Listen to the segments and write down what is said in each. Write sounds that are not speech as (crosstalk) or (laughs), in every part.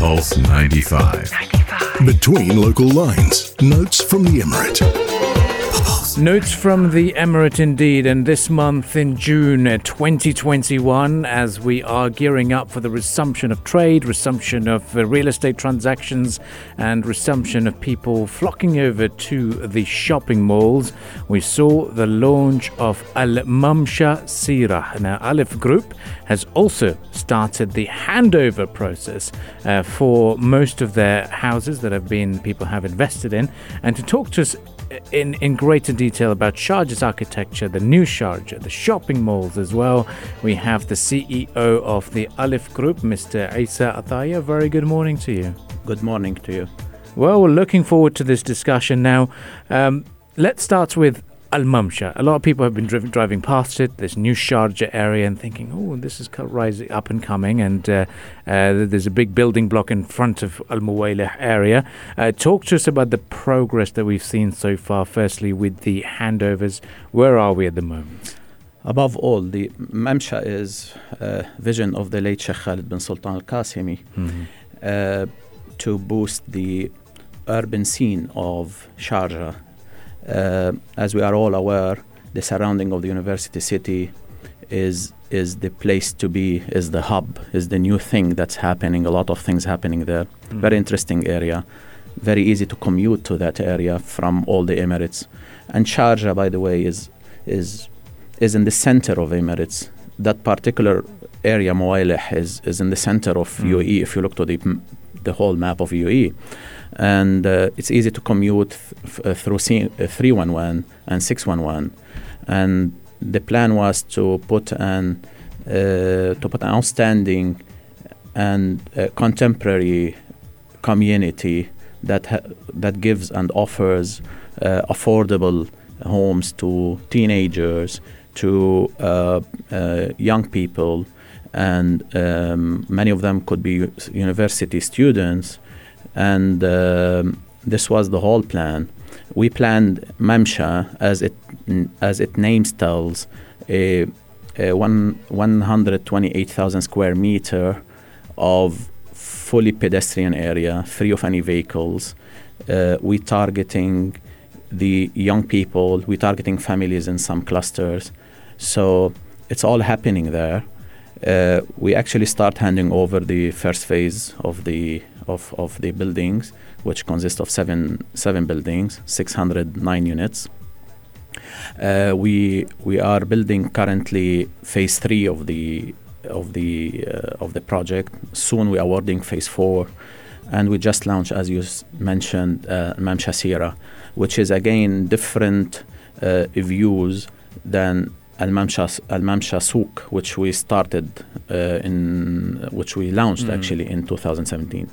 Pulse 95. 95. Between local lines, notes from the Emirate. Notes from the Emirate indeed, and this month in June 2021, as we are gearing up for the resumption of trade, resumption of uh, real estate transactions, and resumption of people flocking over to the shopping malls, we saw the launch of Al Mamsha Seerah. Now, Alef Group has also started the handover process uh, for most of their houses that have been people have invested in, and to talk to us in, in greater detail about Sharjah's architecture, the new Sharjah, the shopping malls as well. We have the CEO of the Alef Group, Mr. Issa Ataya. Very good morning to you. Good morning to you. Well, we're looking forward to this discussion now. Um, let's start with Al Mamsha. A lot of people have been driv- driving past it, this new Sharjah area, and thinking, oh, this is rising up and coming. And uh, uh, there's a big building block in front of Al Muwaileh area. Uh, talk to us about the progress that we've seen so far, firstly, with the handovers. Where are we at the moment? Above all, the Mamsha is a vision of the late Sheikh Khalid bin Sultan al Qasimi mm-hmm. Uh, to boost the urban scene of Sharjah uh, as we are all aware, the surrounding of the university city is is the place to be, is the hub, is the new thing that's happening. A lot of things happening there. Mm. Very interesting area. Very easy to commute to that area from all the Emirates. And Sharjah, by the way, is is is in the center of Emirates. That particular area, Muwaileh, is is in the center of mm. UAE. If you look to the the whole map of UAE and uh, it's easy to commute th- uh, through C- uh, 311 and 611 and the plan was to put an uh, to put an outstanding and uh, contemporary community that ha- that gives and offers uh, affordable homes to teenagers to young people and um, many of them could be university students and uh, this was the whole plan. We planned Mamsha as it as it names tells a, a one 128,000 square meter of fully pedestrian area, free of any vehicles. Uh, we targeting the young people. We targeting families in some clusters. So it's all happening there. Uh, we actually start handing over the first phase of the of, of the buildings, which consist of seven seven buildings, 609 units. Uh, we we are building currently phase three of the of the uh, of the project. Soon we are awarding phase four, and we just launched, as you mentioned, uh, Mamsha Seerah, which is again different uh, views than Al Mamsha Al Mamsha Souk, which we started uh, in which we launched mm. actually in 2017.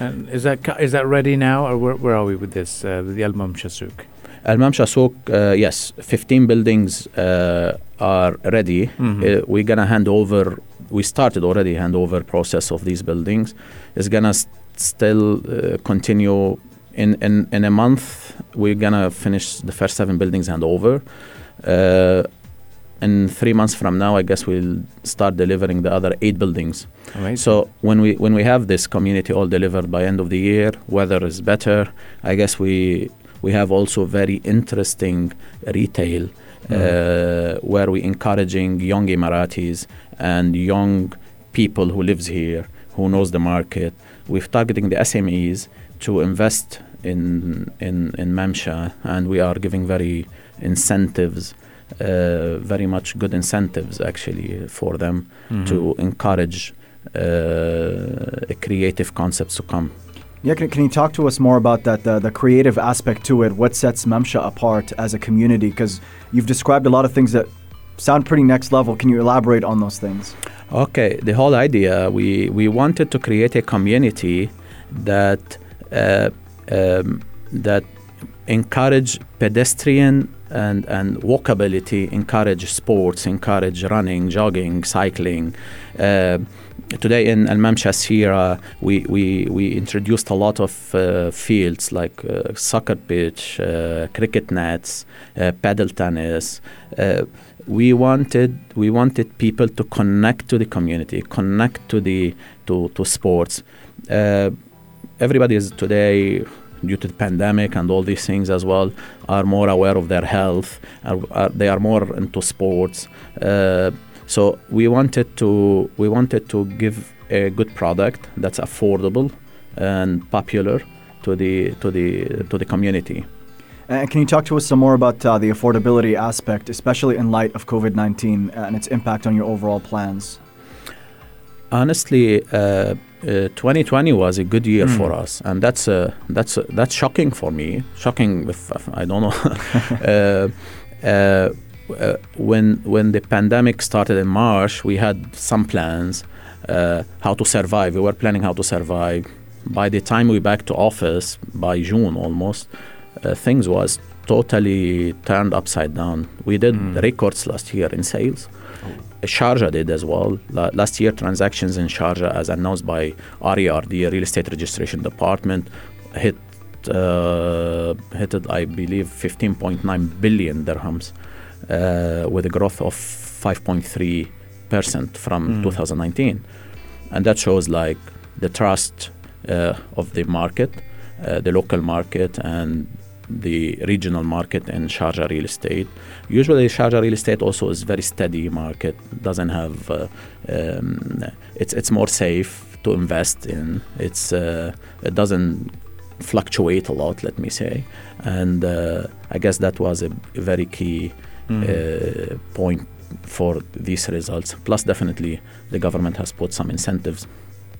And is that is that ready now, or where, where are we with this? Uh, the Al Mamsha Souk. Al Mamsha Souk, uh, yes, 15 buildings uh, are ready. Mm-hmm. Uh, we're gonna hand over. We started already handover process of these buildings. It's gonna st- still uh, continue in, in in a month. We're gonna finish the first seven buildings handover. Uh, in three months from now, I guess we'll start delivering the other eight buildings. Amazing. So when we when we have this community all delivered by end of the year, weather is better. I guess we we have also very interesting retail mm. uh, where we encouraging young Emiratis and young people who lives here who knows the market. We're targeting the SMEs to invest in in in Mamsha, and we are giving very incentives uh, very much good incentives actually for them mm-hmm. to encourage uh, creative concepts to come. Yeah, can, can you talk to us more about that, the, the creative aspect to it? What sets Mamsha apart as a community? Because you've described a lot of things that sound pretty next level. Can you elaborate on those things? Okay, the whole idea we, we wanted to create a community that uh, um, that encourage pedestrian and, and walkability, encourage sports, encourage running, jogging, cycling. Uh, today in Al Mamsha we, we, we introduced a lot of uh, fields like uh, soccer pitch, uh, cricket nets, uh, paddle tennis. Uh, we wanted we wanted people to connect to the community, connect to the to, to sports everybody is today due to the pandemic and all these things as well are more aware of their health are, are, they are more into sports uh, so we wanted to we wanted to give a good product that's affordable and popular to the to the to the community And can you talk to us some more about uh, the affordability aspect, especially in light of COVID 19 and its impact on your overall plans? honestly uh, uh, 2020 was a good year Mm. for us and that's uh, that's uh, that's shocking for me shocking with i don't know. Uh, (laughs) uh, uh, when when the pandemic started in march we had some plans uh, how to survive. We were planning how to survive. By the time we back to office by june almost uh, things was totally turned upside down we did Mm. records last year in sales Sharjah did as well. La- last year, transactions in Sharjah, as announced by RER, the Real Estate Registration Department, hit uh, hit it, I believe, 15.9 billion dirhams, uh, with a growth of 5.3 percent from Mm. 2019, and that shows like the trust uh, of the market, uh, the local market, and the regional market in Sharjah real estate. Usually, Sharjah real estate also is very steady market. Doesn't have uh, um, it's it's more safe to invest in. It's uh, it doesn't fluctuate a lot. Let me say, and uh, I guess that was a very key Mm. uh, point for these results. Plus, definitely, the government has put some incentives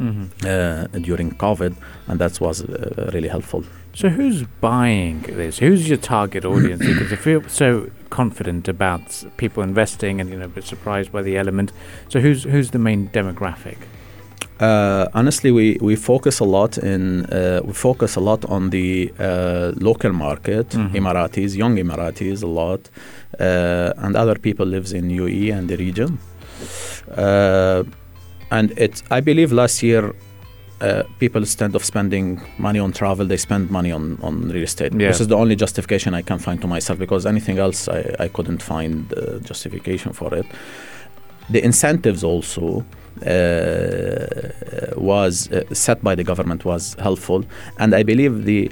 Mhm. uh, during COVID, and that was uh, really helpful. So who's buying this? Who's your target audience? (clears throat) because if you're so confident about people investing and you know a bit surprised by the element, so who's who's the main demographic? Uh, honestly, we, we focus a lot in uh, we focus a lot on the uh, local market, Mhm. Emiratis, young Emiratis, a lot, uh, and other people lives in UAE and the region. And it, I believe, last year. Uh, people instead of spending money on travel, they spend money on, on real estate. Yeah. This is the only justification I can find to myself because anything else I, I couldn't find uh, justification for it. The incentives also uh, was uh, set by the government was helpful, and I believe the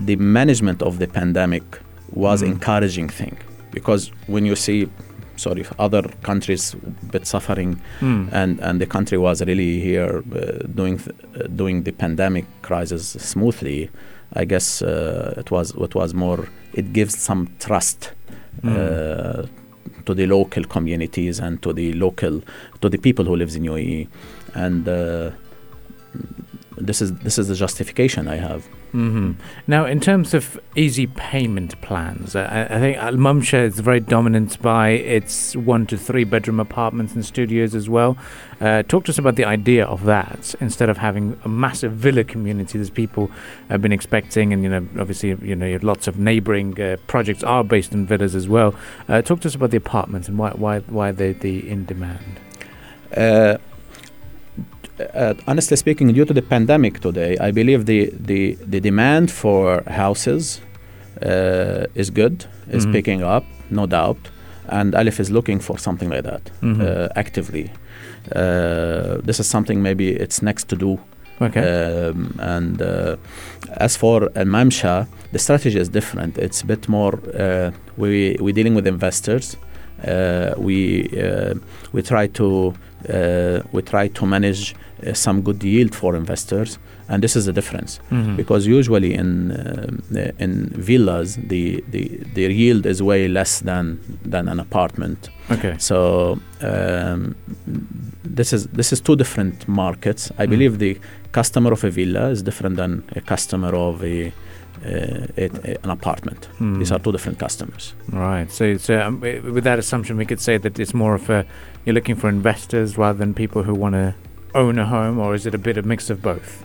the management of the pandemic was Mm. encouraging thing because when you see, sorry, other countries bit suffering Hmm. and and the country was really here uh, doing th- uh, doing the pandemic crisis smoothly. I guess uh, it was it was more. It gives some trust Mm. uh, to the local communities and to the local to the people who lives in UAE, and uh, this is this is the justification I have. Hmm Now, in terms of easy payment plans, uh, I, I think Al Mamsha is very dominant by its one to three bedroom apartments and studios as well. Uh, talk to us about the idea of that instead of having a massive villa community that people have been expecting, and you know, obviously, you know, you lots of neighbouring uh, projects are based in villas as well. Uh, talk to us about the apartments and why why why they the in demand. Uh, honestly speaking, due to the pandemic today, I believe the the, the demand for houses uh, is good, is Mhm. picking up, no doubt, and Alef is looking for something like that uh, actively. Uh, this is something maybe it's next to do Okay. Um, and uh, as for Mamsha, the strategy is different. It's a bit more. Uh, we we're dealing with investors. Uh, we uh, we try to uh, we try to manage uh, some good yield for investors, and this is the difference Mhm. because usually in uh, in villas the, the the yield is way less than than an apartment. okay. So um, this is this is two different markets. I Mm. believe the customer of a villa is different than a customer of a, uh, a, a- an apartment. Hmm. These are two different customers. Right. So, so um, with that assumption, we could say that it's more of a you're looking for investors rather than people who want to own a home, or is it a bit of mix of both?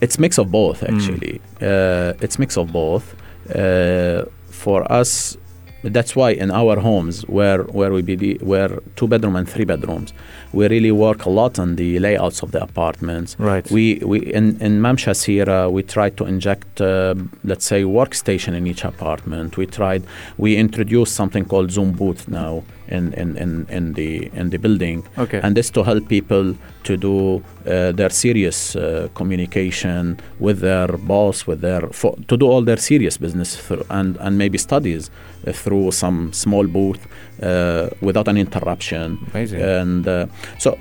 It's mix of both Mm. actually. Uh, it's mix of both. Uh, for us, that's why in our homes where where we be where two bedroom and three bedrooms, we really work a lot on the layouts of the apartments. Right. We, we in, in Mamsha Seerah, we tried to inject, uh, let's say, workstation in each apartment. We tried, we introduced something called Zoom booth now in, in, in, in the in the building. Okay. And this to help people to do uh, their serious uh, communication with their boss, with their for, to do all their serious business through, and and maybe studies uh, through some small booth uh, without an interruption. Amazing. And uh, so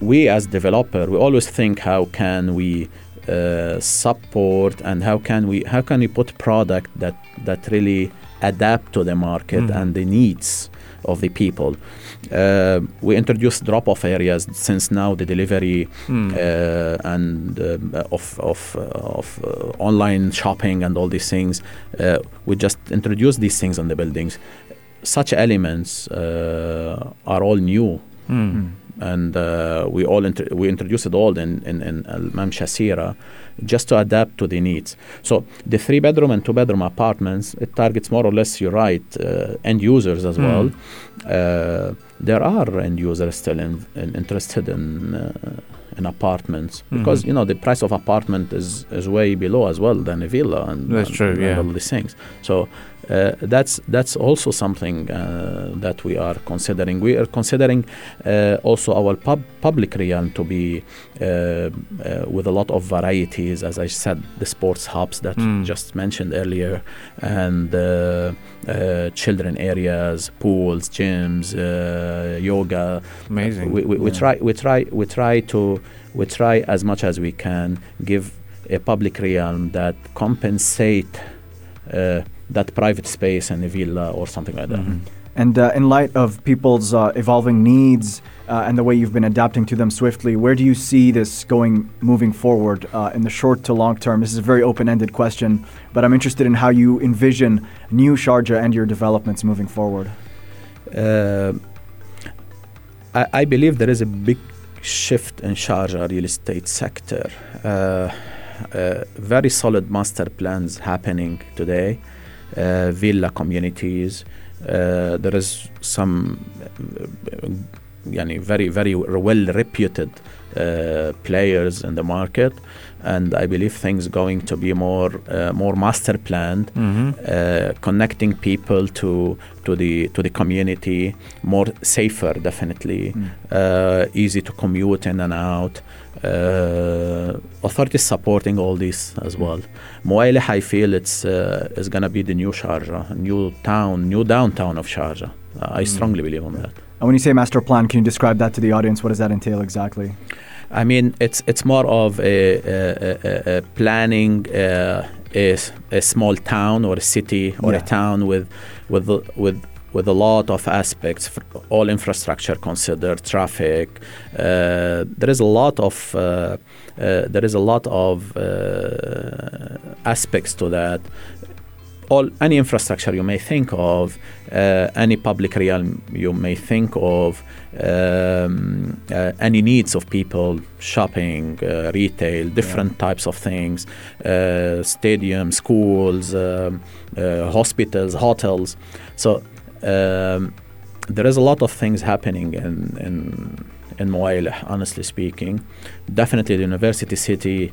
we as developer, we always think how can we uh, support and how can we how can we put product that that really adapt to the market Mhm. and the needs of the people. Uh, we introduced drop-off areas since now the delivery Hmm. uh, and um, of of uh, of uh, online shopping and all these things. Uh, we just introduced these things in the buildings. Such elements uh, are all new Hmm. And uh, we all int- we introduced it all in in, in Al Mamsha Seerah just to adapt to the needs. So the three bedroom and two bedroom apartments it targets more or less you're right uh, end users as Mm. well. Uh, there are end users still in, in interested in. Uh, in apartments because Mhm. you know the price of apartment is, is way below as well than a villa and That's and- true, and yeah. all these things so uh, that's that's also something uh, that we are considering. We are considering uh, also our pub- public realm to be uh, uh, with a lot of varieties, as I said, the sports hubs that Mm. just mentioned earlier, and uh, uh, children areas, pools, gyms, uh, yoga. Amazing. We, we, we Yeah. try we try we try to we try as much as we can give a public realm that compensate that private space and a villa or something like that. Mhm. And uh, in light of people's uh, evolving needs uh, and the way you've been adapting to them swiftly, where do you see this going moving forward uh, in the short to long term? This is a very open ended question, but I'm interested in how you envision new Sharjah and your developments moving forward. Uh, I, I believe there is a big shift in Sharjah real estate sector. Uh, very solid master plans happening today, uh, villa communities. Uh, there is some uh, yani very very well reputed uh, players in the market, and I believe things going to be more uh, more master planned Mhm. uh, connecting people to to the to the community more safer definitely. Mm. uh, easy to commute in and out. Uh, authorities supporting all this as well. Muwaileh I feel it's uh, is gonna be the new Sharjah new town new downtown of Sharjah uh, I Mm. strongly believe on that And when you say master plan, can you describe that to the audience? What does that entail exactly? I mean, it's it's more of a, a, a, a planning uh, a, small town or a city or Yeah. a town with with with with a lot of aspects, all infrastructure considered, traffic. Uh, there is a lot of uh, uh, there is a lot of uh, aspects to that. All any infrastructure you may think of, uh, any public realm you may think of, um, uh, any needs of people, shopping, uh, retail, different types of things, uh, stadiums, schools, um, uh, hospitals, hotels. So um, there is a lot of things happening in in in Muwaileh, honestly speaking. Definitely, the university city.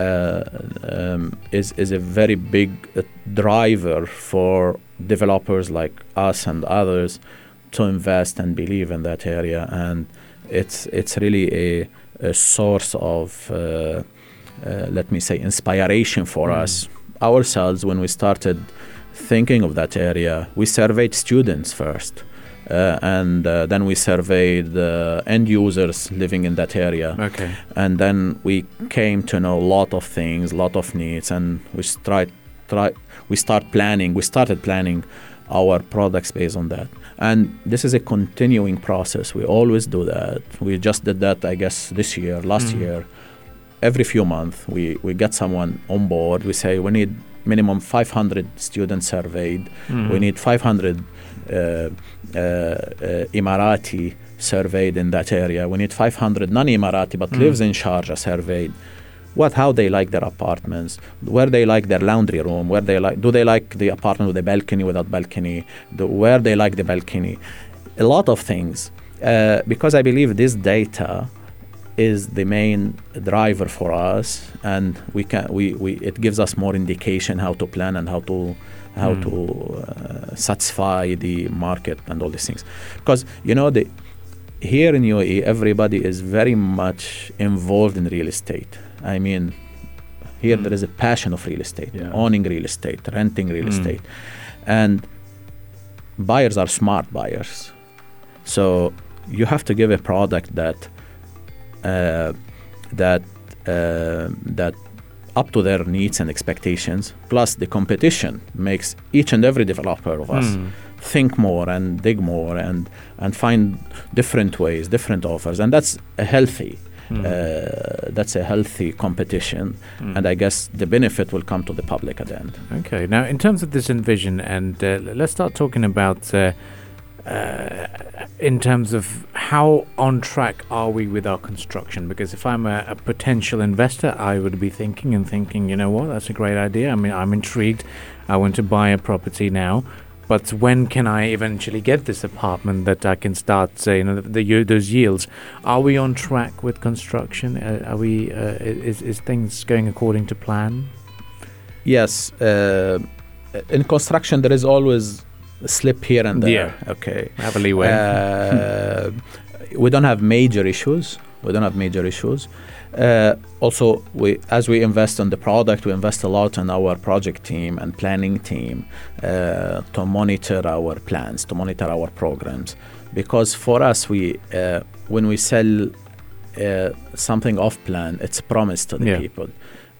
Uh, um, is is a very big uh, driver for developers like us and others to invest and believe in that area, and it's it's really a, a source of uh, uh, let me say inspiration for Mm. us ourselves when we started thinking of that area. We surveyed students first. Uh, and uh, then we surveyed uh, end users living in that area Okay. and then we came to know a lot of things, a lot of needs, and we tried, try, we start planning. We started planning our products based on that, and this is a continuing process. We always do that. We just did that, I guess, this year, last Mhm. year. Every few months, we we get someone on board. We say we need minimum 500 students surveyed. Mhm. We need 500 uh, uh, uh, Emirati surveyed in that area. We need 500 non-Emirati but Mm. lives in Sharjah surveyed. What, how they like their apartments, where they like their laundry room, where they like, do they like the apartment with a balcony, without balcony, the, where they like the balcony, a lot of things. Uh, because I believe this data is the main driver for us, and we can we, we it gives us more indication how to plan and how to how Mm. to uh, satisfy the market and all these things. Because you know the here in UAE, everybody is very much involved in real estate. I mean, here Mm. there is a passion of real estate, Yeah. owning real estate, renting real Mm. estate, and buyers are smart buyers. So you have to give a product that uh, that uh, that up to their needs and expectations. Plus, the competition makes each and every developer of us Mm. think more and dig more and and find different ways, different offers, and that's a healthy. Mm. Uh, that's a healthy competition, Mm. and I guess the benefit will come to the public at the end. Okay, now in terms of this envision, and uh, let's start talking about uh, uh, in terms of how on track are we with our construction? Because if I'm a, a potential investor, I would be thinking and thinking, you know what, that's a great idea. I mean, I'm intrigued. I want to buy a property now. But when can I eventually get this apartment that I can start, say, you know, the, the those yields? Are we on track with construction? Uh, are we? Uh, is is things going according to plan? Yes, uh, in construction there is always slip here and there. Yeah. Okay. Have a leeway. Uh, we don't have major issues. We don't have major issues. Uh, also, we as we invest in the product, we invest a lot in our project team and planning team uh, to monitor our plans, to monitor our programs. Because for us, we uh, when we sell uh, something off plan, it's promised to the Yeah. people,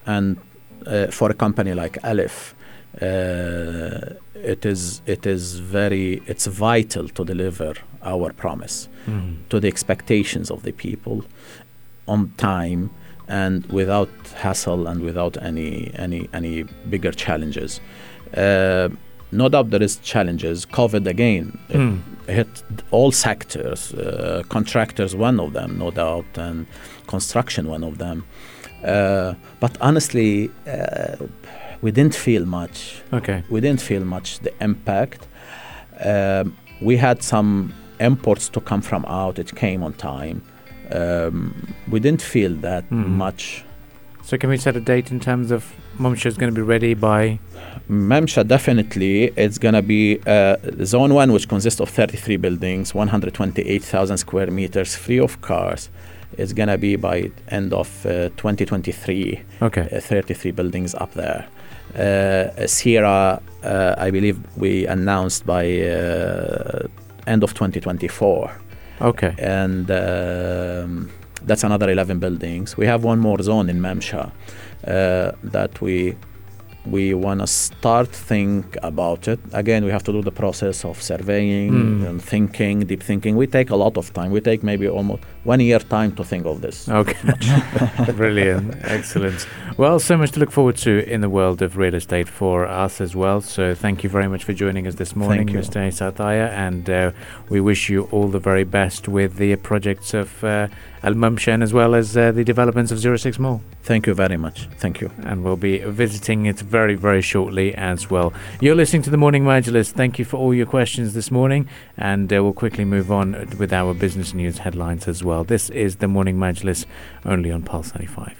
and uh, for a company like Alef, uh, it is it is very it's vital to deliver our promise Mm. to the expectations of the people on time and without hassle and without any any any bigger challenges. Uh, no doubt there is challenges. COVID again it Mm. hit all sectors. Uh, contractors, one of them, no doubt, and construction, one of them. Uh, but honestly, uh, we didn't feel much Okay. we didn't feel much the impact. Um, we had some imports to come from out. It came on time. Um, we didn't feel that Mhm. much. So can we set a date in terms of Mamsha is going to be ready by? Mamsha definitely it's gonna be uh, zone one, which consists of 33 buildings, 128,000 square meters, free of cars. It's gonna be by end of uh, 2023. Okay. uh, 33 buildings up there. Uh, Seerah, uh, I believe we announced by uh, end of 2024, Okay. and um, that's another 11 buildings. We have one more zone in Mamsha uh, that we we want to start think about it again we have to do the process of surveying Mm. and thinking deep thinking we take a lot of time we take maybe almost one year time to think of this Okay. (laughs) Brilliant. Excellent. Well, so much to look forward to in the world of real estate for us as well. So thank you very much for joining us this morning. Mr. Sataya. And uh, we wish you all the very best with the projects of uh, Al Mumshan as well as uh, the developments of 06 Mall. thank you very much thank you And we'll be visiting it very, very shortly as well. You're listening to the Morning Majlis. Thank you for all your questions this morning. And uh, we'll quickly move on with our business news headlines as well. This is the Morning Majlis only on Pulse 95.